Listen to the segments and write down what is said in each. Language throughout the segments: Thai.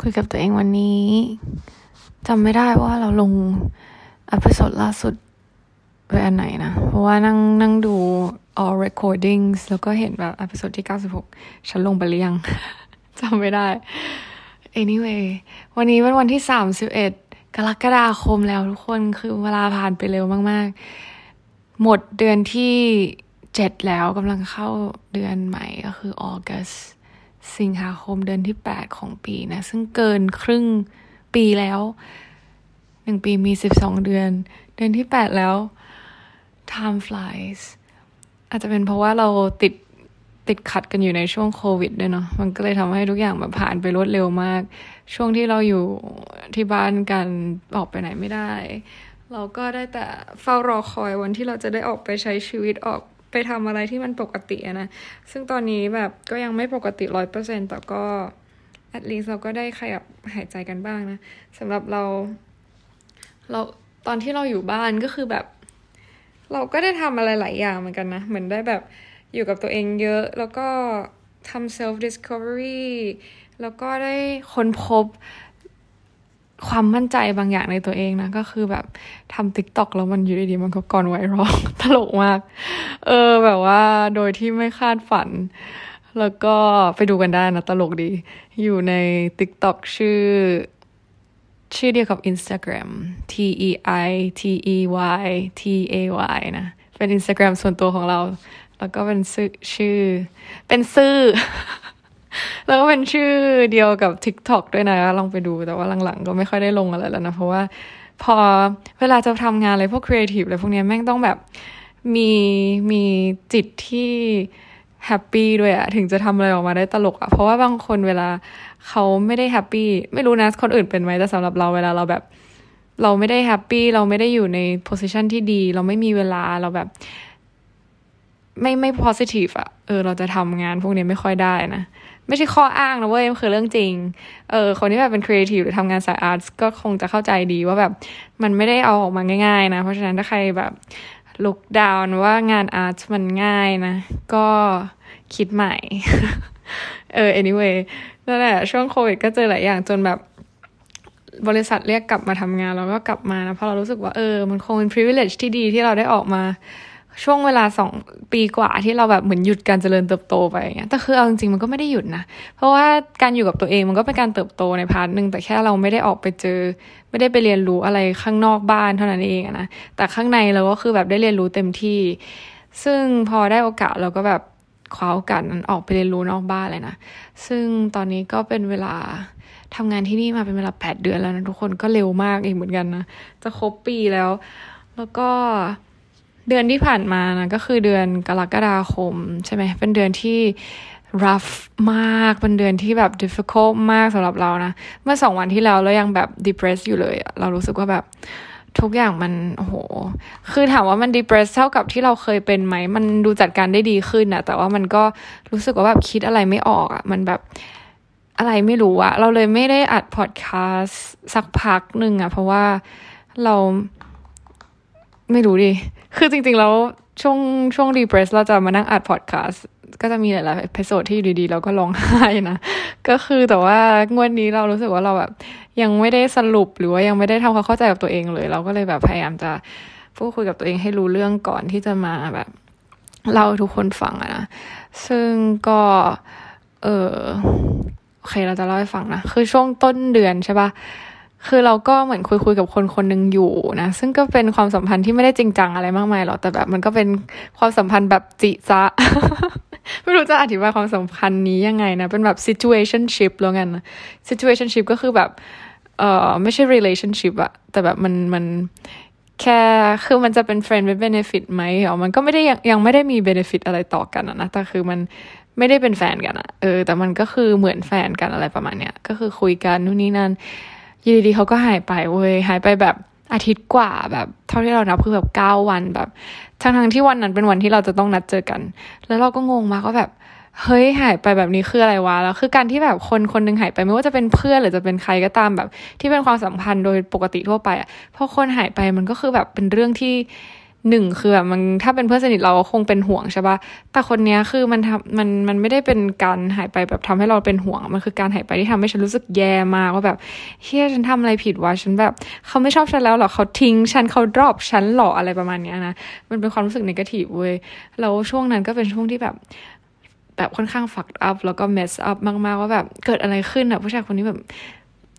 คุยกับตัวเองวันนี้จำไม่ได้ว่าเราลง episode ล่าสุดไปอันไหนนะ เพราะว่านั่งนั่งดู all recordings แล้วก็เห็นแบบ episode ที่ 96 ฉันลงไปหรือยังจำไม่ได้ anyway วันนี้เป็นวันที่ 31 กรกฎาคมแล้วทุกคนคือเวลาผ่านไปเร็วมาก ๆ หมดเดือนที่เจ็ดแล้วกำลังเข้าเดือนใหม่ก็คือออกั สิงหาคมเดือนที่แปดของปีนะ ซึ่งเกินครึ่งปีแล้วหนึ่งปีมีสิบสองเดือน เดือนที่แปดแล้ว time flies อาจจะเป็นเพราะว่าเราติดติดขัดกันอยู่ในช่วงโควิดด้วยเนาะ มันก็เลยทำให้ทุกอย่างแบบผ่านไปรวดเร็วมาก ช่วงที่เราอยู่ที่บ้านกันออกไปไหนไม่ได้ เราก็ได้แต่เฝ้ารอคอยวันที่เราจะได้ออกไปใช้ชีวิตออก ไปทำอะไรที่มันปกตินะ ซึ่งตอนนี้แบบก็ยังไม่ปกติร้อยเปอร์เซ็นต์แต่ก็ at least เราก็ได้ขยับหายใจกันบ้างนะสำหรับเรา เราตอนที่เราอยู่บ้านก็คือแบบ เราก็ได้ทำอะไรหลายอย่างเหมือนกันนะ เหมือนได้แบบอยู่กับตัวเองเยอะ แล้วก็ทำ self discovery แล้วก็ได้ค้นพบ ความมั่นใจบางอย่างในตัวเองนะ ก็คือแบบทำติ๊กต็อกแล้วมันอยู่ดีๆมันก็ก่อนไวรัลตลกมาก เออแบบว่าโดยที่ไม่คาดฝัน แล้วก็ไปดูกันได้นะตลกดี อยู่ใน TikTok ชื่อ ชื่อเดียวกับ Instagram T E I T E Y T A Y นะ เป็น Instagram ส่วนตัวของเรา แล้วก็เป็นชื่อชื่อเป็นซื่อ แล้วก็เป็นชื่อเดียวกับ TikTok ด้วยนะ ลองไปดูแต่ว่าหลังๆ ก็ไม่ค่อยได้ลงอะไรแล้วนะ เพราะว่าพอเวลาจะทำงานอะไรพวกครีเอทีฟอะไรพวกนี้แม่งต้องแบบมีมีจิตที่ happy ด้วยอะถึงจะทำอะไรออกมาได้ตลกอะเพราะว่าบางคนเวลาเขาไม่ได้ happy ไม่รู้นะคนอื่นเป็นไหมแต่สำหรับเราเวลาเราแบบ เราไม่ได้ happy เราไม่ได้อยู่ใน position ที่ดี เราไม่มีเวลาเราแบบ ไม่ไม่ positive อะเออเราจะทำงานพวกนี้ไม่ค่อยได้นะ ไม่ใช่ข้ออ้างนะเว้ยมันคือเรื่องจริง เออคนที่แบบเป็นครีเอทีฟหรือทำงานสาย art ก็คงจะเข้าใจดีว่าแบบมันไม่ได้เอาออกมาง่ายๆนะ เพราะฉะนั้นถ้าใครแบบ look down ว่างาน art มันง่ายนะ ก็คิดใหม่ เออ anyway นั่นแหละ ช่วงโควิดก็เจอหลายอย่างจนแบบบริษัทเรียกกลับมาทำงานเราก็กลับมานะ เพราะเรารู้สึกว่าเออ มันคงเป็น privilege ที่ดีที่เราได้ออกมา ช่วงเวลาสองปีกว่าที่เราแบบเหมือนหยุดการเจริญเติบโตไปอย่างเงี้ยแต่คือเอาจริงๆมันก็ไม่ได้หยุดนะ เพราะว่าการอยู่กับตัวเองมันก็เป็นการเติบโตใน part หนึ่งแต่แค่เราไม่ได้ออกไปเจอ ไม่ได้ไปเรียนรู้อะไรข้างนอกบ้านเท่านั้นเองนะแต่ข้างในเราก็คือแบบได้เรียนรู้เต็มที่ ซึ่งพอได้โอกาสเราก็แบบคว้าโอกาสนั้นออกไปเรียนรู้นอกบ้านเลยนะ ซึ่งตอนนี้ก็เป็นเวลาทำงานที่นี่มาเป็นเวลาแปดเดือนแล้วนะทุกคนก็เร็วมากเองเหมือนกันนะจะครบปีแล้ว แล้วก็ เดือนที่ผ่านมานะก็คือเดือนกรกฎาคมใช่ไหมเป็นเดือนที่ rough มากเป็นเดือนที่แบบ difficult มากสำหรับเรานะ เมื่อสองวันที่แล้วเรายังแบบ depressed อยู่เลย เรารู้สึกว่าแบบทุกอย่างมันโอ้โห คือถามว่ามัน depressed เท่ากับที่เราเคยเป็นไหม มันดูจัดการได้ดีขึ้นนะแต่ว่ามันก็รู้สึกว่าแบบคิดอะไรไม่ออกอะ่ะมันแบบอะไรไม่รู้อะเราเลยไม่ได้อัดพอดแคcast สักพักหนึ่งอะเพราะว่าเรา ไม่รู้ดิ คือจริง ๆ แล้วช่วงช่วง depressed เราจะมานั่งอัดพอดแคสต์ก็จะมีหลายๆ episode ที่ดีๆ เราก็ร้องไห้นะ ก็คือแต่ว่างวดนี้เรารู้สึกว่าเราแบบ ยังไม่ได้สรุปหรือว่ายังไม่ได้ทำความเข้าใจกับตัวเองเลย เราก็เลยแบบพยายามจะพูดคุยกับตัวเองให้รู้เรื่องก่อนที่จะมาแบบเล่าทุกคนฟังอะนะซึ่งก็เออโอเคเราจะเล่าให้ฟังนะ คือช่วงต้นเดือนใช่ปะ คือเราก็เหมือนคุยคุยกับคนคนหนึ่งอยู่นะ ซึ่งก็เป็นความสัมพันธ์ที่ไม่ได้จริงจังอะไรมากมายหรอกแต่แบบ มันก็เป็นความสัมพันธ์แบบจิจะ ไม่รู้จะอธิบายความสัมพันธ์นี้ยังไงนะ เป็นแบบ situationship แล้วกัน situationship ก็คือแบบ เออไม่ใช่ relationship อะแต่แบบมันมันแค่คือมันจะเป็น friend with benefit ไหมอ๋อมันก็ไม่ได้ยังยังไม่ได้มี benefit อะไรต่อกันนะแต่คือมันไม่ได้เป็นแฟนกันอะเออ แต่มันก็คือเหมือนแฟนกันอะไรประมาณเนี้ยก็คือคุยกันนู่นนี่นั่น อยู่ดีๆเขาก็หายไปเว้ยหายไปแบบอาทิตย์กว่าแบบเท่าที่เรานับคือแบบเก้าวันแบบทั้งทั้งที่วันนั้นเป็นวันที่เราจะต้องนัดเจอกัน แล้วเราก็งงมากว่าแบบเฮ้ยหายไปแบบนี้คืออะไรวะแล้วคือการที่แบบคนคนนึงหายไปไม่ว่าจะเป็นเพื่อนหรือจะเป็นใครก็ตามแบบ ที่เป็นความสัมพันธ์โดยปกติทั่วไปอะพอคนหายไปมันก็คือแบบเป็นเรื่องที่ หนึ่งคือแบบมันถ้าเป็นเพื่อนสนิทเราคงเป็นห่วงใช่ปะแต่คนเนี้ยคือมันทำมันมันไม่ได้เป็นการหายไปแบบทำให้เราเป็นห่วง มันคือการหายไปที่ทำให้ฉันรู้สึกแย่มากว่าแบบเฮ้ยฉันทำอะไรผิดวะฉันแบบเขาไม่ชอบฉันแล้วหรอเขาทิ้ง ฉันเขา drop ฉันหรออะไรประมาณเนี้ยนะมันเป็นความรู้สึก negative เว้ยแล้วช่วงนั้นก็เป็นช่วงที่แบบแบบค่อนข้าง fucked up แล้วก็ messed up มากๆว่าแบบเกิดอะไรขึ้นอะผู้ชายคนนี้แบบ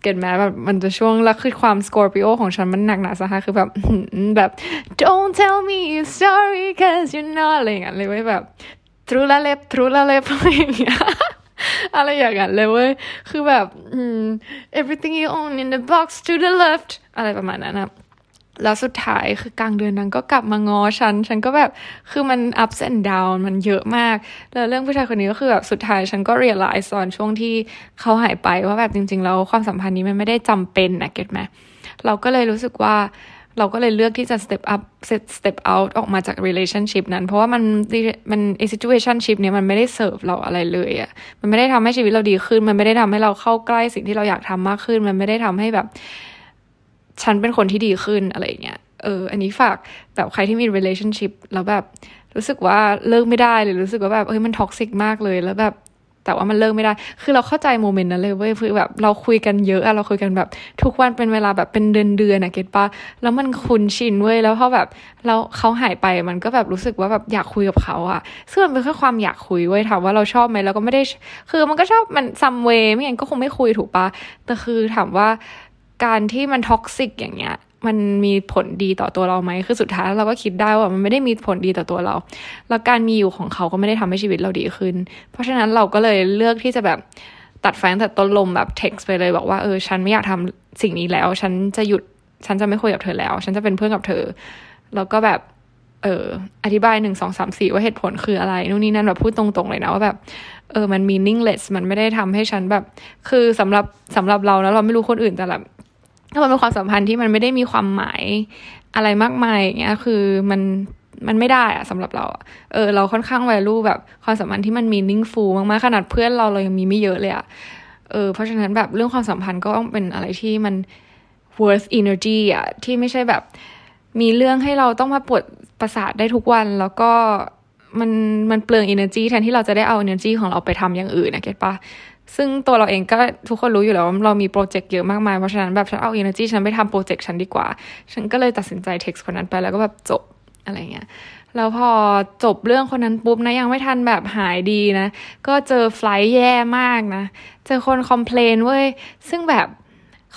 get ไหมแบบมันจะช่วงแล้วคือความ Scorpio ของฉันมันหนักหนาสาหัสคือแบบแบบ don't tell me you're sorry cause you're not อะไรอย่างเงี้ยเลยเว้ยแบบ true ละเล็บ true ละเล็บอะไรอย่างเงี้ยอะไรอย่างเงี้ยเลยเว้ยคือแบบ everything you own in the box to the left อะไรประมาณนั้นนะ แล้วสุดท้ายคือกลางเดือนนั้นก็กลับมางอฉัน ฉันก็แบบคือมัน ups and down มันเยอะมาก แล้วเรื่องผู้ชายคนนี้ก็คือแบบสุดท้ายฉันก็ realize ตอนช่วงที่เขาหายไปว่าแบบจริงๆแล้วความสัมพันธ์นี้มันไม่ได้จำเป็นนะเก็ตไหมเราก็เลยรู้สึกว่าเราก็เลยเลือกที่จะ step up step out ออกมาจาก relationship นั้น เพราะว่ามันมัน situationship เนี้ยมันไม่ได้เสิร์ฟเราอะไรเลยอะ่ะ มันไม่ได้ทำให้ชีวิตเราดีขึ้น มันไม่ได้ทำให้เราเข้าใกล้สิ่งที่เราอยากทำมากขึ้น มันไม่ได้ทำให้แบบ ฉันเป็นคนที่ดีขึ้นอะไรเงี้ยเออ อันนี้ฝากแบบใครที่มี relationship แล้วแบบรู้สึกว่าเลิกไม่ได้หรือรู้สึกว่าแบบเฮ้ยมันท็อกซิกมากเลยแล้วแบบแต่ว่ามันเลิกไม่ได้ คือเราเข้าใจ moment นั้นเลยเว้ยคือแบบเราคุยกันเยอะอะเราคุยกันแบบ ทุกวันเป็นเวลาแบบเป็นเดือนเดือนอะ get ปะแล้วมันคุ้นชินเว้ย แล้วพอแบบเราเขาหายไปมันก็แบบรู้สึกว่าแบบอยากคุยกับเขาอะซึ่งมันเป็นแค่ความอยากคุยเว้ยถามว่าเราชอบไหมเราก็ไม่ได้ คือมันก็ชอบมัน some way ไม่งั้นก็คงไม่คุยถูกปะแต่คือถามว่า การที่มัน toxic อย่างเงี้ยมันมีผลดีต่อตัวเราไหม คือสุดท้ายเราก็คิดได้ว่ามันไม่ได้มีผลดีต่อตัวเรา แล้วการมีอยู่ของเขาก็ไม่ได้ทำให้ชีวิตเราดีขึ้น เพราะฉะนั้นเราก็เลยเลือกที่จะแบบตัดแฟนแต่ต้นลมแบบเท็กซ์ไปเลยบอกว่าเออฉันไม่อยากทำสิ่งนี้แล้ว ฉันจะหยุด ฉันจะไม่คุยกับเธอแล้ว ฉันจะเป็นเพื่อนกับเธอ แล้วก็แบบเอออธิบายหนึ่งสองสามสี่ว่าเหตุผลคืออะไรนู่นนี่นั่นแบบพูดตรงๆเลยนะว่าแบบเออมัน meaningless มันไม่ได้ทำให้ฉันแบบ คือสำหรับสำหรับเราแล้วเราไม่รู้คนอื่นแต่แบบ ถ้ามันเป็นความสัมพันธ์ที่มันไม่ได้มีความหมายอะไรมากมายอย่างเงี้ย คือมันมันไม่ได้อะสำหรับเราเออเราค่อนข้างแวลูแบบความสัมพันธ์ที่มันมีนิ่งฟูมากๆขนาดเพื่อนเราเรายังมีไม่เยอะเลยอะเออเพราะฉะนั้นแบบเรื่องความสัมพันธ์ก็ต้องเป็นอะไรที่มัน worth energy อะที่ไม่ใช่แบบมีเรื่องให้เราต้องมาปวดประสาทได้ทุกวันแล้วก็มันมันเปลือง energy แทนที่เราจะได้เอา energy ของเราไปทำอย่างอื่นนะเก็ตปะ ซึ่งตัวเราเองก็ทุกคนรู้อยู่แล้วว่าเรามีโปรเจกต์เยอะมากมาย เพราะฉะนั้นแบบฉันเอา energy ฉันไปทำโปรเจกต์ฉันดีกว่า ฉันก็เลยตัดสินใจเท็กซ์คนนั้นไปแล้วก็แบบจบอะไรเงี้ย แล้วพอจบเรื่องคนนั้นปุ๊บนะ ยังไม่ทันแบบหายดีนะ ก็เจอ flight แย่มากนะ เจอคน complain เว้ย ซึ่งแบบ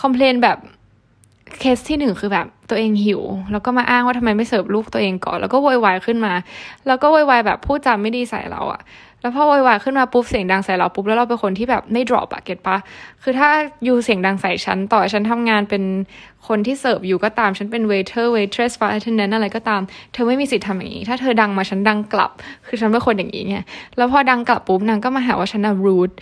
complain แบบเคสที่หนึ่งคือแบบตัวเองหิว แล้วก็มาอ้างว่าทำไมไม่เสิร์ฟลูกตัวเองก่อน แล้วก็โวยวายขึ้นมา แล้วก็โวยวายแบบพูดจาไม่ดีใส่เราอะ แล้วพอโวยวายขึ้นมาปุ๊บเสียงดังใส่เราปุ๊บแล้วเราเป็นคนที่แบบไม่ drop อะ get ปะคือถ้าอยู่เสียงดังใส่ฉันต่อฉันทำงานเป็นคนที่เสิร์ฟอยู่ก็ตามฉันเป็น waiter waitress bar attendant อะไรก็ตาม เธอไม่มีสิทธิ์ทำอย่างนี้ ถ้าเธอดังมาฉันดังกลับ คือฉันเป็นคนอย่างนี้ไงแล้วพอดังกลับปุ๊บนางก็มาหาว่าฉันน่ะ rude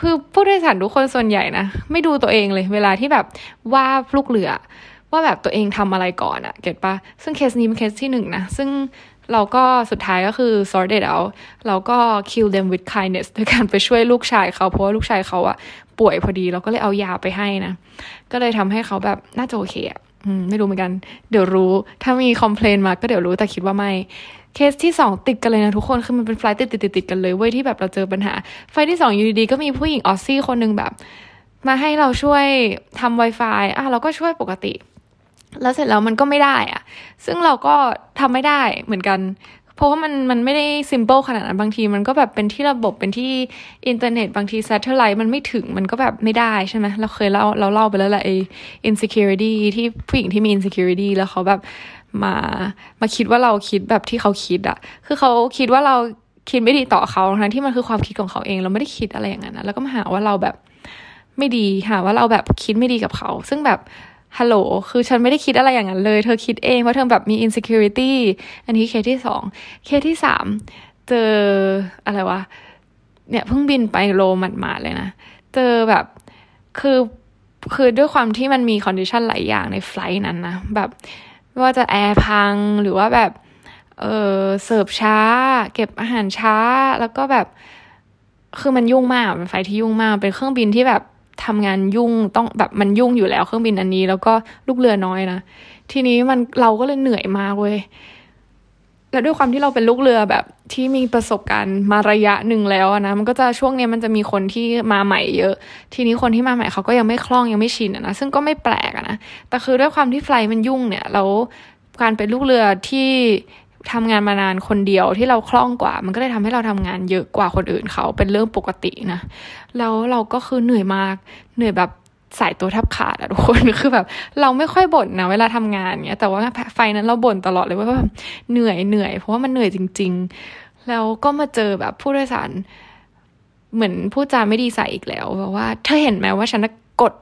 คือผู้โดยสารทุกคนส่วนใหญ่นะ ไม่ดูตัวเองเลยเวลาที่แบบว่าลูกเรือว่าแบบตัวเองทำอะไรก่อนอะเก็ตปะซึ่งเคสนี้เป็นเคสที่หนึ่งนะ ซึ่ง เราก็สุดท้ายก็คือ sort it out เราก็ kill them with kindness ด้วยการไปช่วยลูกชายเขา เพราะว่าลูกชายเขาอะป่วยพอดี เราก็เลยเอายาไปให้นะ ก็เลยทำให้เขาแบบน่าจะโอเคอะไม่รู้เหมือนกัน เดี๋ยวรู้ ถ้ามีคอมเพลนมาก็เดี๋ยวรู้แต่คิดว่าไม่ เคสที่สองติดกันเลยนะทุกคน คือมันเป็นไฟล์ติดติดติดติดกันเลยเว้ยที่แบบเราเจอปัญหา ไฟล์ที่สองอยู่ดีๆก็มีผู้หญิงออซซี่คนหนึ่งแบบ มาให้เราช่วยทำ Wi-Fi อะเราก็ช่วยปกติ แล้วเสร็จแล้วมันก็ไม่ได้อะซึ่งเราก็ทำไม่ได้เหมือนกัน เพราะว่ามันมันไม่ได้ simple ขนาดนั้นบางทีมันก็แบบเป็นที่ระบบเป็นที่อินเทอร์เน็ตบางที satellite มันไม่ถึงมันก็แบบไม่ได้ใช่ไหมเราเคยเล่าเราเล่าไปแล้วแหละไอ้ insecurity ที่ผู้หญิงที่มี insecurity แล้วเขาแบบมามาคิดว่าเราคิดแบบที่เขาคิดอะคือเขาคิดว่าเราคิดไม่ดีต่อเขาทั้งที่มันคือความคิดของเขาเอง เราไม่ได้คิดอะไรอย่างนั้นนะแล้วก็มาหาว่าเราแบบไม่ดีหาว่าเราแบบคิดไม่ดีกับเขา ซึ่งแบบ hello คือฉันไม่ได้คิดอะไรอย่างนั้นเลย เธอคิดเองว่าเธอแบบมี insecurity อันนี้เคสที่สอง เคสที่สาม เจออะไรวะ เนี่ยเพิ่งบินไปโรมหมาดๆเลยนะ เจอแบบ คือ คือด้วยความที่มันมี condition หลายอย่างใน flight นั้นนะ แบบว่าจะแอร์พัง หรือว่าแบบ เออเสิร์ฟช้า เก็บอาหารช้า แล้วก็แบบ คือมันยุ่งมาก เป็นไฟที่ยุ่งมาก เป็นเครื่องบินที่แบบ ทำงานยุ่งต้องแบบมันยุ่งอยู่แล้วเครื่องบินอันนี้ แล้วก็ลูกเรือน้อยนะทีนี้มันเราก็เลยเหนื่อยมากเว้ยแล้วด้วยความที่เราเป็นลูกเรือแบบที่มีประสบการณ์มาระยะหนึ่งแล้วนะมันก็จะช่วงนี้มันจะมีคนที่มาใหม่เยอะ ทีนี้คนที่มาใหม่เขาก็ยังไม่คล่องยังไม่ชินนะซึ่งก็ไม่แปลกนะแต่คือด้วยความที่ไฟมันยุ่งเนี่ยแล้วการเป็นลูกเรือที่ ทำงานมานานคนเดียวที่เราคล่องกว่า มันก็เลยทำให้เราทำงานเยอะกว่าคนอื่นเขาเป็นเรื่องปกตินะแล้วเราก็คือเหนื่อยมากเหนื่อยแบบสายตัวทับขาดอะทุกคนคือแบบ เราไม่ค่อยบ่นนะเวลาทำงานเนี้ยแต่ว่าไฟนั้นเราบ่นตลอดเลยว่าแบบเหนื่อยเหนื่อยเพราะว่ามันเหนื่อยจริง ๆ แล้วก็มาเจอแบบผู้โดยสารเหมือนผู้จาไม่ดีใส่อีกแล้วแบบว่าเธอเห็นไหมว่าฉันกด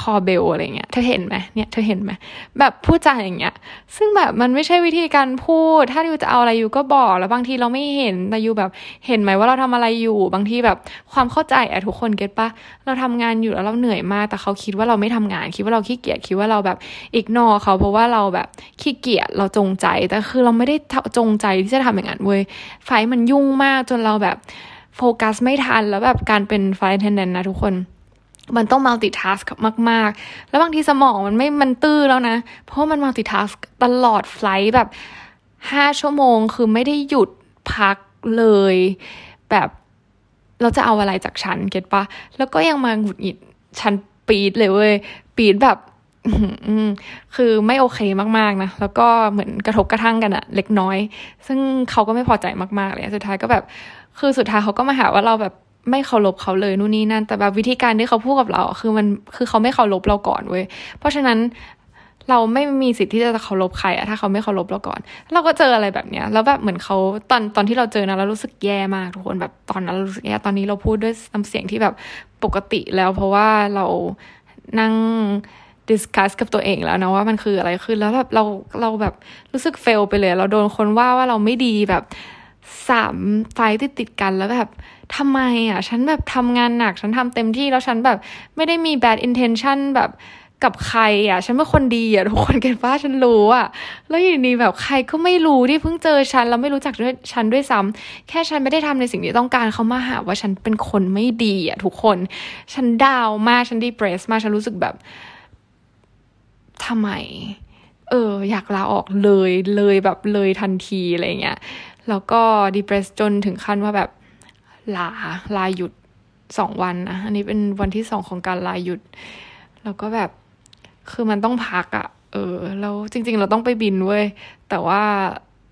คอเบลอะไรเงี้ย เธอเห็นไหมเนี่ย เธอเห็นไหมแบบพูดจาอย่างเงี้ย ซึ่งแบบมันไม่ใช่วิธีการพูด ถ้าอยู่จะเอาอะไรอยู่ก็บอก แล้วบางทีเราไม่เห็น แต่อยู่แบบเห็นไหมว่าเราทำอะไรอยู่ บางทีแบบความเข้าใจอะทุกคน get ปะเราทำงานอยู่แล้วเราเหนื่อยมาก แต่เขาคิดว่าเราไม่ทำงาน คิดว่าเราขี้เกียจ คิดว่าเราแบบ ignore เขาเพราะว่าเราแบบขี้เกียจ เราจงใจ แต่คือเราไม่ได้จงใจที่จะทำอย่างนั้นเว้ย ไฟมันยุ่งมากจนเราแบบโฟกัสไม่ทัน แล้วแบบการเป็น flight attendant นะทุกคน มันต้อง multitask มาก ๆ แล้วบางทีสมองมันไม่ มันตื้อแล้วนะ เพราะมัน multitask ตลอด flight แบบห้าชั่วโมงคือไม่ได้หยุดพักเลย แบบเราจะเอาอะไรจากฉันเก็ตปะ แล้วก็ยังมาหงุดหงิดฉันปีดเลยเว้ย ปีดแบบคือไม่โอเคมากๆนะ แล้วก็เหมือนกระทบกระทั่งกันอะเล็กน้อย ซึ่งเขาก็ไม่พอใจมากๆเลย สุดท้ายก็แบบ คือสุดท้ายเขาก็มาหาว่าเราแบบ ไม่เคารพเขาเลยนู่นนี่นั่น แต่แบบวิธีการที่เขาพูดกับเรา คือมันคือเขาไม่เคารพเราก่อนเว้ยเพราะฉะนั้นเราไม่มีสิทธิ์ที่จะเคารพใครอะถ้าเขาไม่เคารพเราก่อน เราก็เจออะไรแบบเนี้ย แล้วแบบเหมือนเขาตอนตอนที่เราเจอนะเรารู้สึกแย่มากทุกคนแบบตอนนั้นเรารู้สึกแย่ตอนนี้เราพูดด้วยน้ำเสียงที่แบบปกติแล้ว เพราะว่าเรานั่งดิสคัสกับตัวเองแล้วนะว่ามันคืออะไรขึ้นแล้วแบบเราเราแบบรู้สึกเฟลไปเลย เราโดนคนว่าว่าเราไม่ดีแบบสามไฟติดติดกันแล้วแบบ ทำไมอะ ฉันแบบทำงานหนัก ฉันทำเต็มที่แล้วฉันแบบไม่ได้มี bad intention แบบกับใครอะ ฉันเป็นคนดีอะทุกคนเก็ตว่าฉันรู้อะ แล้วอยู่ดีแบบใครก็ไม่รู้ที่เพิ่งเจอฉันแล้วไม่รู้จักด้วยฉันด้วยซ้ำแค่ฉันไม่ได้ทำในสิ่งที่ต้องการเขามาหาว่าฉันเป็นคนไม่ดีอะทุกคน ฉันดาวมาก ฉันดีเพรสมาก ฉันรู้สึกแบบทำไม เออ อยากลาออกเลยเลยแบบเลยทันทีอะไรเงี้ย แล้วก็ดีเพรสจนถึงขั้นว่าแบบ ลาลาหยุดสองวันนะอันนี้เป็นวันที่สองของการลาหยุด แล้วก็แบบคือมันต้องพักอะ่ะ เออแล้วจริง ๆ เราต้องไปบินเว้ยแต่ว่า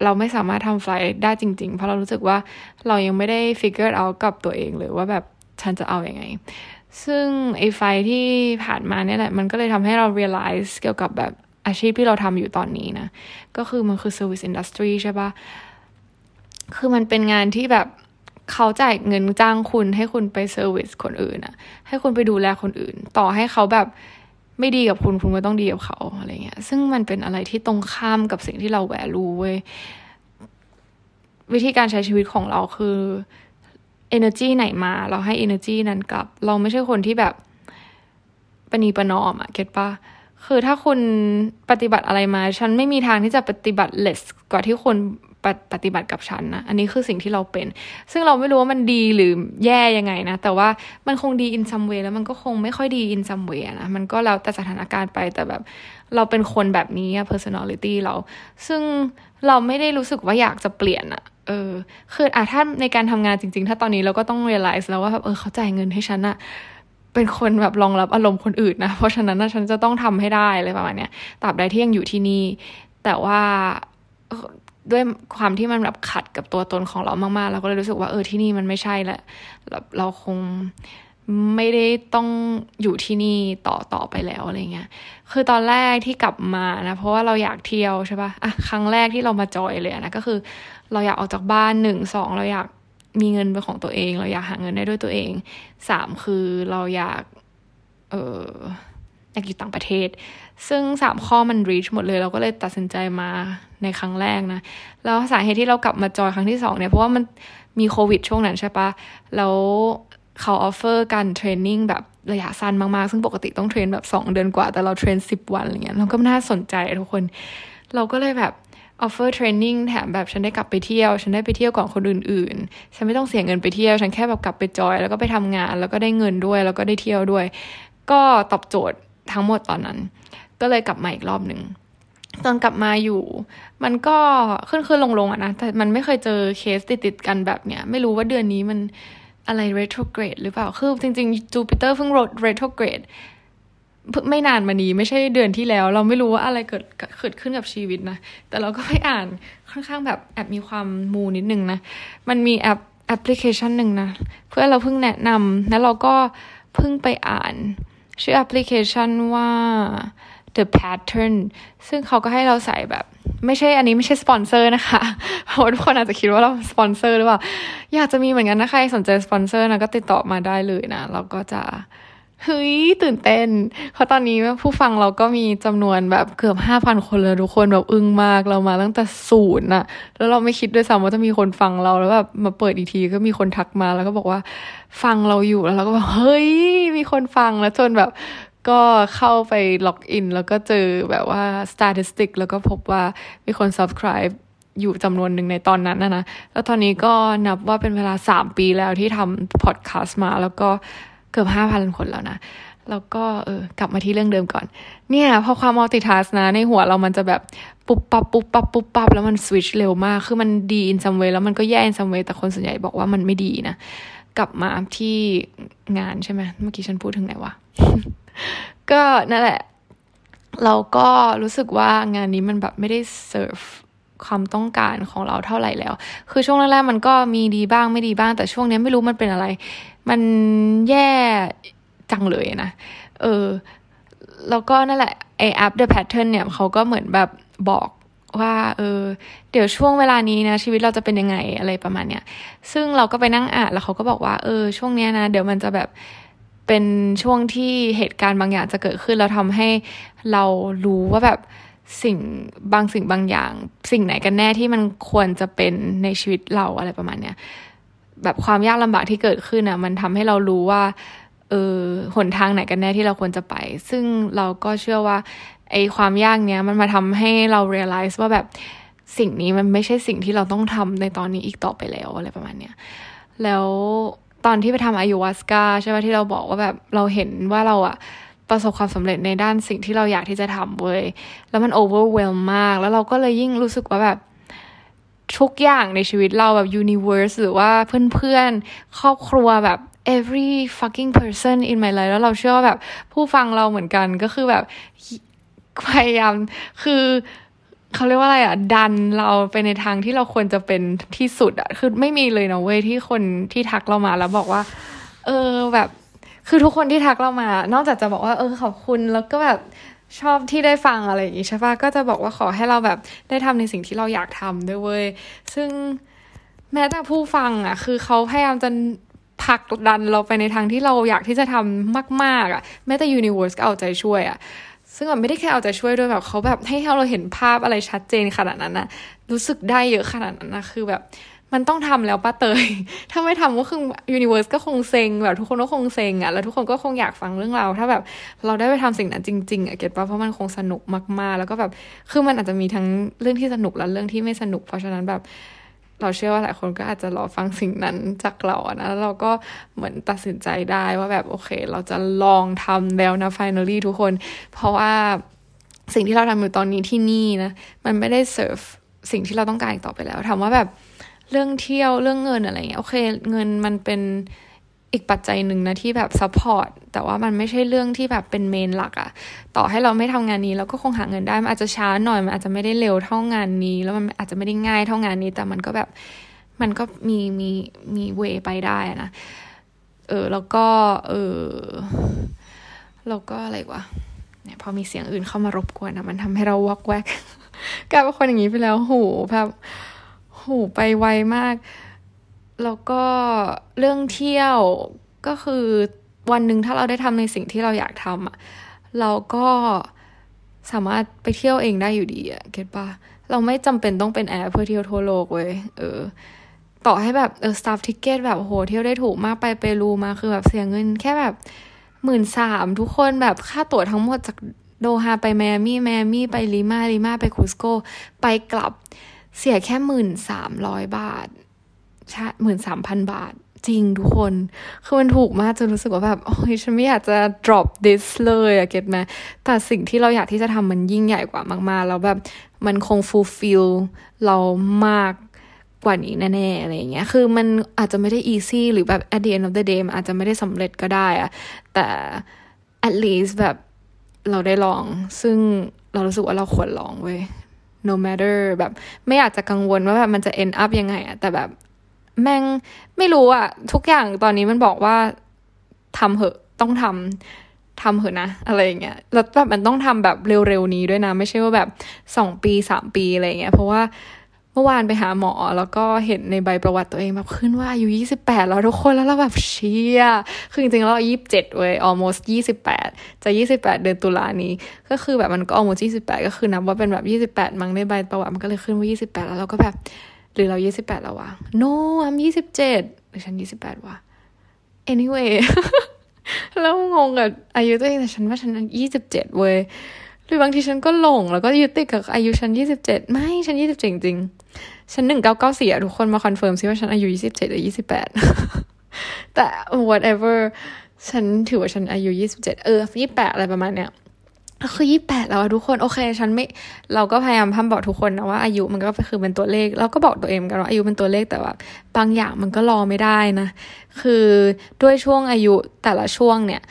เราไม่สามารถทำไฟล์ได้จริง ๆ เพราะเรารู้สึกว่าเรายังไม่ได้ figure out กับตัวเองเลยว่าแบบฉันจะเอาอยัางไง ซึ่งไอ้ไฟที่ผ่านมาเนี่ยแหละ มันก็เลยทำให้เรา realize เกี่ยวกับแบบอาชีพที่เราทำอยู่ตอนนี้นะ ก็คือมันคือ service industry ใช่ปะคือมันเป็นงานที่แบบ เขาจ่ายเงินจ้างคุณให้คุณไปเซอร์วิสคนอื่นอะให้คุณไปดูแลคนอื่น ต่อให้เขาแบบไม่ดีกับคุณคุณก็ต้องดีกับเขาอะไรเงี้ย ซึ่งมันเป็นอะไรที่ตรงข้ามกับสิ่งที่เราแหวรู้เว้ยวิธีการใช้ชีวิตของเราคือ energy ไหนมา เราให้ energy นั้นกลับ เราไม่ใช่คนที่แบบปณีประนอมอะเก็ตปะคือถ้าคุณปฏิบัติอะไรมา ฉันไม่มีทางที่จะปฏิบัติ less กว่าที่คน ปปฏิบัติกับฉันนะอันนี้คือสิ่งที่เราเป็น ซึ่งเราไม่รู้ว่ามันดีหรือแย่ยังไงนะ แต่ว่ามันคงดี in some way แล้วมันก็คงไม่ค่อยดี in some way นะมันก็แล้วแต่สถานการณ์ไปแต่แบบเราเป็นคนแบบนี้ personality เรา ซึ่งเราไม่ได้รู้สึกว่าอยากจะเปลี่ยนอะเออ คืออะถ้าในการทำงานจริง ๆ ถ้าตอนนี้เราก็ต้อง realize แล้วว่าแบบเออเขาจ่ายเงินให้ฉันอะเป็นคนแบบรองรับอารมณ์คนอื่นนะ เพราะฉะนั้นนะฉันจะต้องทำให้ได้เลยประมาณเนี้ยตราบใดที่ยังอยู่ที่นี่ แต่ว่า ด้วยความที่มันแบบขัดกับตัวตนของเรามากๆเราก็เลยรู้สึกว่าเออที่นี่มันไม่ใช่และเราคงไม่ได้ต้องอยู่ที่นี่ต่อต่อไปแล้วอะไรเงี้ย คือตอนแรกที่กลับมานะ เพราะว่าเราอยากเที่ยวใช่ป่ะอะครั้งแรกที่เรามาจอยเลยนะก็คือ เราอยากออกจากบ้านหนึ่งสองเราอยากมีเงินเป็นของตัวเอง เราอยากหาเงินได้ด้วยตัวเองสามคือเราอยาก เอออยากอยู่ต่างประเทศ ซึ่งสามข้อมัน reach หมดเลย เราก็เลยตัดสินใจมาในครั้งแรกนะ แล้วสาเหตุที่เรากลับมาจอยครั้งที่สองเนี่ย เพราะว่ามันมีโควิดช่วงนั้นใช่ปะแล้วเขา offer การ training แบบระยะสั้นมาก ๆ ซึ่งปกติต้อง train แบบสองเดือนกว่า แต่เรา train สิบวันอะไรเงี้ยเราก็น่าสนใจทุกคน เราก็เลยแบบ offer training แถมแบบฉันได้กลับไปเที่ยว ฉันได้ไปเที่ยวก่อนคนอื่นๆ ฉันไม่ต้องเสียเงินไปเที่ยว ฉันแค่แบบกลับไปจอย แล้วก็ไปทำงาน แล้วก็ได้เงินด้วย แล้วก็ได้เที่ยวด้วย ก็ตอบโจทย์ทั้งหมดตอนนั้น ก็เลยกลับมาอีกรอบหนึ่งตอนกลับมาอยู่ มันก็ขึ้นขึ้นลงลงอะนะ แต่มันไม่เคยเจอเคสติดติดกันแบบเนี้ย ไม่รู้ว่าเดือนนี้มันอะไร retrograde หรือเปล่า คือจริงๆจูปิเตอร์เพิ่ง retrograde ไม่นานมานี้ไม่ใช่เดือนที่แล้ว เราไม่รู้ว่าอะไรเกิดเกิดขึ้นกับชีวิตนะ แต่เราก็ไปอ่านค่อนข้างแบบแอบมีความมูนิดนึงนะ มันมีแอปแอปพลิเคชันหนึ่งนะ เพื่อเราเพิ่งแนะนำแล้วเราก็เพิ่งไปอ่าน ชื่อแอปพลิเคชันว่า the pattern ซึ่งเขาก็ให้เราใส่แบบ ไม่ใช่อันนี้ไม่ใช่สปอนเซอร์นะคะเพราะทุกคนอาจจะคิดว่าเราสปอนเซอร์หรือเปล่า อยากจะมีเหมือนกันนะใครสนใจสปอนเซอร์นะก็ติดต่อมาได้เลยนะ เราก็จะเฮ้ยตื่นเต้น เพราะตอนนี้ผู้ฟังเราก็มีจำนวนแบบเกือบห้าพันคนเลยทุกคนแบบอึ้งมากเรามาตั้งแต่ศูนย์อะแล้วเราไม่คิดด้วยซ้ำว่าจะมีคนฟังเราแล้วแบบมาเปิดอีกทีก็มีคนทักมาแล้วก็บอกว่าฟังเราอยู่แล้วเราก็บอกเฮ้ยมีคนฟังแล้วจนแบบ ก็เข้าไปล็อกอิน แล้วก็เจอแบบว่า statistic แล้วก็พบว่ามีคน subscribe อยู่จำนวนหนึ่งในตอนนั้นนะนะ แล้วตอนนี้ก็นับว่าเป็นเวลาสามปีแล้วที่ทำพอดแคสต์มา แล้วก็เกือบห้าพันคนแล้วนะ แล้วก็เออกลับมาที่เรื่องเดิมก่อน เนี่ย พอความ multitask นะ ในหัวเรามันจะแบบปุ๊บปับปุ๊บปับปุ๊บปับแล้วมันสวิตช์เร็วมาก คือมันดี in some way แล้วมันก็แย่ in some way แต่คนส่วนใหญ่บอกว่ามันไม่ดีนะ กลับมาที่งานใช่ไหมเมื่อกี้ฉันพูดถึงไหนวะ ก็นั่นแหละ เราก็รู้สึกว่างานนี้มันแบบไม่ได้เซิร์ฟความต้องการของเราเท่าไหร่แล้ว คือช่วงแรกๆมันก็มีดีบ้างไม่ดีบ้าง แต่ช่วงนี้ไม่รู้มันเป็นอะไร มันแย่จังเลยนะ เออ แล้วก็นั่นแหละไอแอป The Pattern เนี่ยเขาก็เหมือนแบบบอกว่าเออเดี๋ยวช่วงเวลานี้นะ ชีวิตเราจะเป็นยังไงอะไรประมาณเนี้ยซึ่งเราก็ไปนั่งอ่านแล้วเขาก็บอกว่าเออช่วงเนี้ยนะ เดี๋ยวมันจะแบบ เป็นช่วงที่เหตุการณ์บางอย่างจะเกิดขึ้น แล้วทำให้เรารู้ว่าแบบสิ่งบางสิ่งบางอย่าง สิ่งไหนกันแน่ที่มันควรจะเป็นในชีวิตเราอะไรประมาณเนี้ยแบบความยากลำบากที่เกิดขึ้นอะ มันทำให้เรารู้ว่าเออหนทางไหนกันแน่ที่เราควรจะไป ซึ่งเราก็เชื่อว่าไอ้ความยากเนี้ยมันมาทำให้เรา realize ว่าแบบสิ่งนี้มันไม่ใช่สิ่งที่เราต้องทำในตอนนี้อีกต่อไปแล้วอะไรประมาณเนี้ยแล้ว ตอนที่ไปทำอายุวัสกาใช่ไหมที่เราบอกว่าแบบเราเห็นว่าเราอะประสบความสำเร็จในด้านสิ่งที่เราอยากที่จะทำเว้ยแล้วมันโอเวอร์เวลมาก แล้วเราก็เลยยิ่งรู้สึกว่าแบบทุกอย่างในชีวิตเราแบบ universe หรือว่าเพื่อนๆ ครอบครัวแบบ every fucking person in my life แล้วเราเชื่อว่าแบบผู้ฟังเราเหมือนกันก็คือแบบพยายามคือ เขาเรียกว่าอะไรอะ ดันเราไปในทางที่เราควรจะเป็นที่สุดอะ คือไม่มีเลยนะเว้ยที่คนที่ทักเรามาแล้วบอกว่า เออแบบ คือทุกคนที่ทักเรามา นอกจากจะบอกว่า เออขอบคุณแล้วก็แบบชอบที่ได้ฟังอะไรอย่างงี้ใช่ปะก็จะบอกว่าขอให้เราแบบได้ทำในสิ่งที่เราอยากทำด้วยเว้ยซึ่งแม้แต่ผู้ฟังอะ คือเขาพยายามจะพักดันเราไปในทางที่เราอยากที่จะทำมาก ๆ อะ แม้แต่ Universe ก็เอาใจช่วยอะ ซึ่งแบบไม่ได้แค่เอาใจช่วยด้วยแบบเขาแบบให้เราเห็นภาพอะไรชัดเจนขนาดนั้นนะรู้สึกได้เยอะขนาดนั้นนะคือแบบมันต้องทำแล้วป้าเตย ถ้าไม่ทำก็คือยูนิเวอร์สก็คงเซ็งแบบทุกคนก็คงเซ็งอะ่ะ แล้วทุกคนก็คงอยากฟังเรื่องเรา ถ้าแบบเราได้ไปทำสิ่งนั้นจริงๆอะ่ะเก็ตป่ะเพราะมันคงสนุกมากๆ แล้วก็แบบ คือมันอาจจะมีทั้งเรื่องที่สนุกและเรื่องที่ไม่สนุก เพราะฉะนั้นแบบ เราเชื่อว่าหลายคนก็อาจจะรอฟังสิ่งนั้นจากเราอะนะแล้วเราก็เหมือนตัดสินใจได้ว่าแบบโอเค เราจะลองทำแล้วนะ finally ทุกคน เพราะว่าสิ่งที่เราทำอยู่ตอนนี้ที่นี่นะ มันไม่ได้เซิร์ฟสิ่งที่เราต้องการอีกต่อไปแล้วถามว่าแบบเรื่องเที่ยวเรื่องเงินอะไรเงี้ยโอเค เงินมันเป็น อีกปัจจัยหนึ่งนะที่แบบ support แต่ว่ามันไม่ใช่เรื่องที่แบบเป็น main หลักอะต่อให้เราไม่ทำงานนี้เราก็คงหาเงินได้มันอาจจะช้าหน่อยมันอาจจะไม่ได้เร็วเท่างานนี้ แล้วมันอาจจะไม่ได้ง่ายเท่างานนี้ แต่มันก็แบบมันก็มีมีมี way ไปได้นะเออแล้วก็เออแล้วก็อะไรวะเนี่ยพอมีเสียงอื่นเข้ามารบกวนนะมันทำให้เราวอกแวกกลายเป็นคนอย่างนี้ไปแล้วโหแบบโหไปไวมาก แล้วก็เรื่องเที่ยวก็คือวันหนึ่งถ้าเราได้ทำในสิ่งที่เราอยากทำอะเราก็สามารถไปเที่ยวเองได้อยู่ดีอะเก็ตปะเราไม่จำเป็นต้องเป็นแอร์เพื่อเที่ยวทั่วโลกเว้ยเออ ต่อให้แบบเออสตาฟทิเกตแบบโหเที่ยวได้ถูกมากไปเปรูมาคือแบบเสียเงิน แค่แบบหมื่นสามทุกคนแบบค่าตั๋วทั้งหมดจากโดฮาไปแมมี่แมมี่ไปลิมาลิมาไปคูสโกไปกลับเสียแค่หมื่นสามร้อยบาท ใช่หมื่นสามพันบาทจริงทุกคน คือมันถูกมากจนรู้สึกว่าแบบ โอ้ยฉันไม่อยากจะ drop this เลยอะเก็ตไหมแต่สิ่งที่เราอยากที่จะทำมันยิ่งใหญ่กว่ามากๆ แล้วแบบมันคง fulfill เรามากกว่านี้แน่ๆ อะไรเงี้ย คือมันอาจจะไม่ได้ easy หรือแบบ at the end of the day มันอาจจะไม่ได้สำเร็จก็ได้อะแต่ at least แบบเราได้ลอง ซึ่งเรารู้สึกว่าเราควรลองเว้ย no matter แบบไม่อยากจะกังวลว่าแบบมันจะ end up ยังไงอะแต่แบบ แม่งไม่รู้อะทุกอย่างตอนนี้มันบอกว่าทำเหอะต้องทำทำเหอะนะ อะไรอย่างเงี้ยแล้วแบบมันต้องทำแบบเร็วๆนี้ด้วยนะ ไม่ใช่ว่าแบบสองปีสามปีอะไรเงี้ยเพราะว่าเมื่อวานไปหาหมอแล้วก็เห็นในใบประวัติตัวเองแบบขึ้นว่าอายุยี่สิบแปดแล้วทุกคนแล้วเราแบบเชียคือจริงๆเรายี่สิบเจ็ดเว้ย almost ยี่สิบแปดจะยี่สิบแปดเดือนตุลานี้ ก็คือแบบมันก็ almost ยี่สิบแปดก็คือนับว่าเป็นแบบยี่สิบแปดมั้งในใบประวัติมันก็เลยขึ้นว่ายี่สิบแปดแล้วเราก็แบบ หรือเรายี่สิบแปดแล้ววะ no I'm ยี่สิบเจ็ดหรือฉันยี่สิบแปดวะ anyway แล้วงงกับอายุตัวเองแต่ฉันว่าฉันยี่สิบเจ็ดเว้ย หรือบางทีฉันก็หลง แล้วก็ยึดติดกับอายุฉันยี่สิบเจ็ดไม่ ฉันยี่สิบเจ็ดจริง ฉันหนึ่งเก้าเก้าสี่อะทุกคนมา confirm ซิว่าฉันอายุยี่สิบเจ็ดหรือยี่สิบแปดแต่ whatever ฉันถือว่าฉันอายุยี่สิบเจ็ดเออยี่แปดอะไรประมาณเนี้ย คือยี่แปดแล้วทุกคนโอเค ฉันไม่เราก็พยายามพัฒบอกทุกคนนะว่าอายุมันก็คือเป็นตัวเลข เราก็บอกตัวเองกันว่าอายุเป็นตัวเลขแต่ว่าบางอย่างมันก็รอไม่ได้นะ คือด้วยช่วงอายุแต่ละช่วงเนี่ย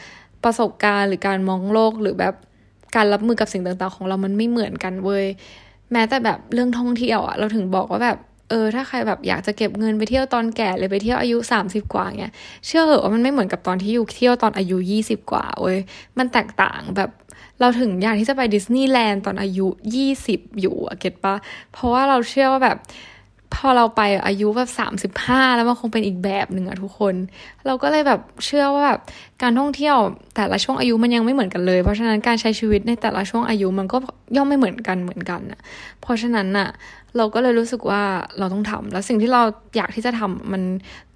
ประสบการณ์หรือการมองโลกหรือแบบการรับมือกับสิ่งต่างๆ ของเรามันไม่เหมือนกันเว้ยแม้แต่แบบเรื่องท่องเที่ยวอะเราถึงบอกว่าแบบ เออถ้าใครแบบอยากจะเก็บเงินไปเที่ยวตอนแก่เลยไปเที่ยวอายุสามสิบกว่าเงี้ยเชื่อเหอะว่ามันไม่เหมือนกับตอนที่อยู่เที่ยวตอนอายุยี่สิบกว่าเว้ยมันแตกต่างแบบเราถึงอยากที่จะไปดิสนีย์แลนด์ตอนอายุยี่สิบอยู่อะเก็ตปะเพราะว่าเราเชื่อว่าแบบ พอเราไปอายุแบบสามสิบห้าแล้วมันคงเป็นอีกแบบหนึ่งอะทุกคน เราก็เลยแบบเชื่อว่าแบบการท่องเที่ยวแต่ละช่วงอายุมันยังไม่เหมือนกันเลย เพราะฉะนั้นการใช้ชีวิตในแต่ละช่วงอายุมันก็ย่อมไม่เหมือนกันเหมือนกันอะเพราะฉะนั้นอะเราก็เลยรู้สึกว่าเราต้องทำแล้วสิ่งที่เราอยากที่จะทำมัน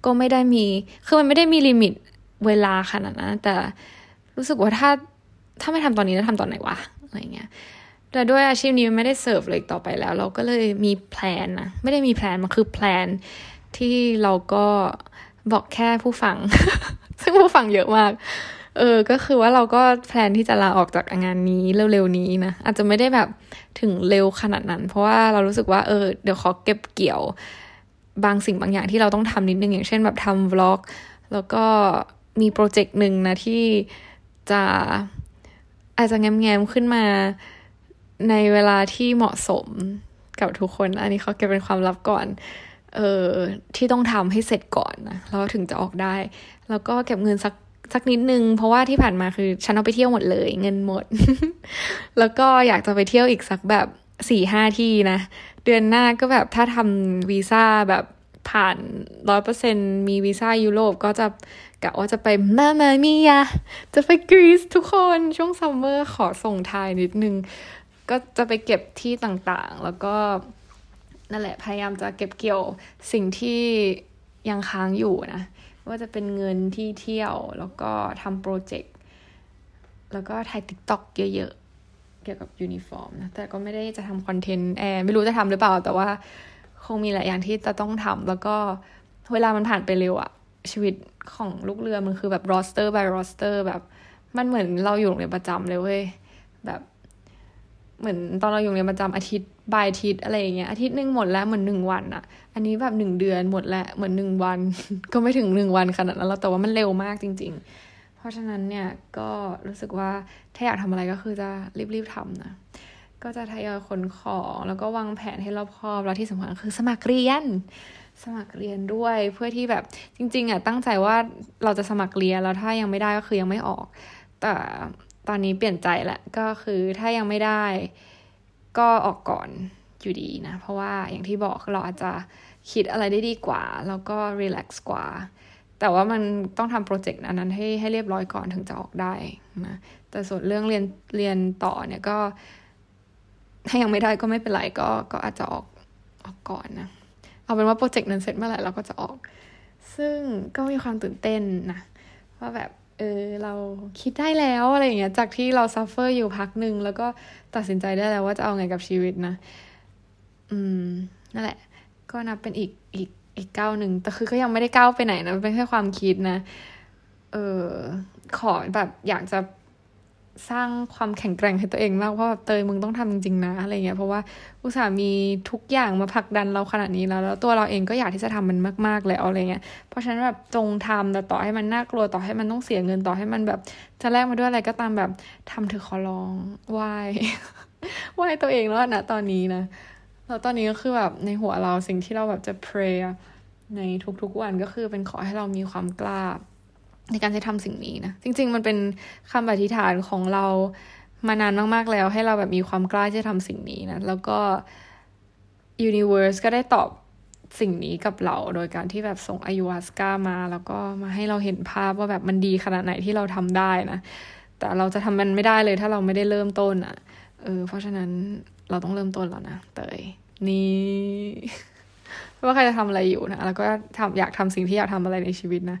ก็ไม่ได้มีคือมันไม่ได้มี limit เวลาขนาดนั้นแต่รู้สึกว่าถ้าถ้าไม่ทำตอนนี้จะทำตอนไหนวะอะไรเงี้ย แต่ด้วยอาชีพนี้ไม่ได้เสิร์ฟเลยต่อไปแล้ว เราก็เลยมี plan นะไม่ได้มี plan มันคือ plan ที่เราก็บอกแค่ผู้ฟัง ซึ่งผู้ฟังเยอะมาก เออ ก็คือว่าเราก็แพลนที่จะลาออกจากงานนี้เร็วๆนี้นะ อาจจะไม่ได้แบบถึงเร็วขนาดนั้น เพราะว่าเรารู้สึกว่า เออ เดี๋ยวขอเก็บเกี่ยว บางสิ่งบางอย่างที่เราต้องทำนิดนึง อย่างเช่นแบบทำวล็อก แล้วก็มีโปรเจกต์หนึ่งนะที่จะอาจจะแง้มๆขึ้นมา ในเวลาที่เหมาะสมกับทุกคน อันนี้เขาเก็บเป็นความลับก่อน เออที่ต้องทำให้เสร็จก่อนนะแล้วถึงจะออกได้ แล้วก็เก็บเงินสักสักนิดนึง เพราะว่าที่ผ่านมาคือฉันเอาไปเที่ยวหมดเลย เงินหมด แล้วก็อยากจะไปเที่ยวอีกสักแบบสี่ห้าที่นะ เดือนหน้าก็แบบถ้าทำวีซ่าแบบผ่านร้อยเปอร์เซ็นมีวีซ่ายุโรปก็จะกะว่าจะไปมามามียาจะไปกรีซทุกคนช่วงซัมเมอร์ขอส่งทายนิดนึง ก็จะไปเก็บที่ต่างๆ แล้วก็นั่นแหละพยายามจะเก็บเกี่ยวสิ่งที่ยังค้างอยู่นะ ว่าจะเป็นเงินที่เที่ยวแล้วก็ทำ project แล้วก็ถ่ายติ๊กต็อกเยอะๆ เกี่ยวกับยูนิฟอร์มนะแต่ก็ไม่ได้จะทำ content แอร์ไม่รู้จะทำหรือเปล่า แต่ว่าคงมีหลายอย่างที่จะต้องทำแล้วก็เวลามันผ่านไปเร็วอะชีวิตของลูกเรือมันคือแบบ roster by roster แบบมันเหมือนเราอยู่โรงเรียนประจำเลยเว้ยแบบ เหมือนตอนเราอยู่เรียนประจำอาทิตย์ by อาทิตย์อะไรอย่างเงี้ยอาทิตย์หนึ่งหมดแล้วเหมือนหนึ่งวันอะอันนี้แบบหนึ่งเดือนหมดแล้วเหมือนหนึ่งวัน ก็ไม่ถึงหนึ่งวันขนาดนั้นแล้วแต่ว่ามันเร็วมากจริง ๆ เพราะฉะนั้นเนี่ยก็รู้สึกว่าถ้าอยากทำอะไรก็คือจะรีบๆทำนะก็จะทยอยขนของแล้วก็วางแผนให้รอบคอบแล้วที่สำคัญคือสมัครเรียนสมัครเรียนด้วยเพื่อที่แบบจริง ๆอะตั้งใจว่าเราจะสมัครเรียนแล้วถ้ายังไม่ได้ก็คือยังไม่ออก แต่ ตอนนี้เปลี่ยนใจแหละก็คือถ้ายังไม่ได้ก็ออกก่อนอยู่ดีนะ เพราะว่าอย่างที่บอกเราอาจจะคิดอะไรได้ดีกว่า แล้วก็รีแลกซ์กว่า แต่ว่ามันต้องทำโปรเจกต์นั้นให้ให้เรียบร้อยก่อนถึงจะออกได้นะแต่ส่วนเรื่องเรียนเรียนต่อเนี่ยก็ ถ้ายังไม่ได้ก็ไม่เป็นไรก็ก็อาจจะออกออกก่อนนะ เอาเป็นว่าโปรเจกต์นั้นเสร็จเมื่อไหร่เราก็จะออก ซึ่งก็มีความตื่นเต้นนะว่าแบบ เออเราคิดได้แล้วอะไรอย่างเงี้ย จากที่เรา suffer อยู่พักหนึ่งแล้วก็ตัดสินใจได้แล้วว่าจะเอาไงกับชีวิตนะ อืมนั่นแหละ ก็นับเป็นอีกอีกอีกก้าวหนึ่งแต่คือก็ยังไม่ได้ก้าวไปไหนนะเป็นแค่ความคิดนะ เออขอแบบอยากจะ สร้างความแข็งแกร่งให้ตัวเองมากเพราะแบบเตยมึงต้องทำจริงๆนะอะไรเงี้ยเพราะว่าอุตส่าห์มีทุกอย่างมาผลักดันเราขนาดนี้แล้วแล้วตัวเราเองก็อยากที่จะทำมันมากๆแล้วอะไรเงี้ยเพราะฉะนั้นแบบจงทำแต่ต่อให้มันน่ากลัวต่อให้มันต้องเสียเงินต่อให้มันแบบจะแลกมาด้วยอะไรก็ตามแบบทำเถอขอร้องไหว้ไหว้ตัวเองแล้วนะตอนนี้นะแล้วตอนนี้ก็คือแบบในหัวเราสิ่งที่เราแบบจะ pray ในทุกๆวันก็คือเป็นขอให้เรามีความกล้า ในการจะทำสิ่งนี้นะ จริง ๆ มันเป็นคำอธิษฐานของเรามานานมากๆแล้ว ให้เราแบบมีความกล้าที่จะทำสิ่งนี้นะ แล้วก็ Universe ก็ได้ตอบสิ่งนี้กับเราโดยการที่แบบส่งอายุวัสกามา แล้วก็มาให้เราเห็นภาพว่าแบบมันดีขนาดไหนที่เราทำได้นะ แต่เราจะทำมันไม่ได้เลยถ้าเราไม่ได้เริ่มต้นอะ่ะ เออ เพราะฉะนั้นเราต้องเริ่มต้นแล้วนะ เตย นี่ว่าใครจะทำอะไรอยู่นะ แล้วก็ทำอยากทำสิ่งที่อยากทำอะไรในชีวิตนะ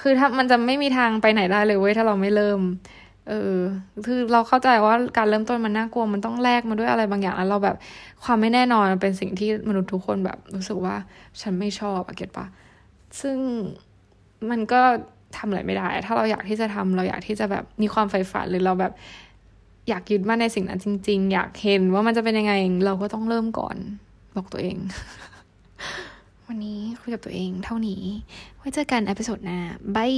คือถ้ามันจะไม่มีทางไปไหนได้เลยเว้ยถ้าเราไม่เริ่ม เออ คือเราเข้าใจว่าการเริ่มต้นมันน่ากลัวมันต้องแลกมาด้วยอะไรบางอย่างแล้วเราแบบความไม่แน่นอนเป็นสิ่งที่มนุษย์ทุกคนแบบ รู้สึกว่าฉันไม่ชอบอะเก็ตปะซึ่งมันก็ทำอะไรไม่ได้ ถ้าเราอยากที่จะทำเราอยากที่จะแบบมีความใฝ่ฝันหรือเราแบบอยากยึดมั่นในสิ่งนั้นจริง ๆ อยากเห็นว่ามันจะเป็นยังไง เราก็ต้องเริ่มก่อน บอกตัวเอง วันนี้คุยกับตัวเองเท่านี้ ไว้เจอกันอพิโซดหน้าบาย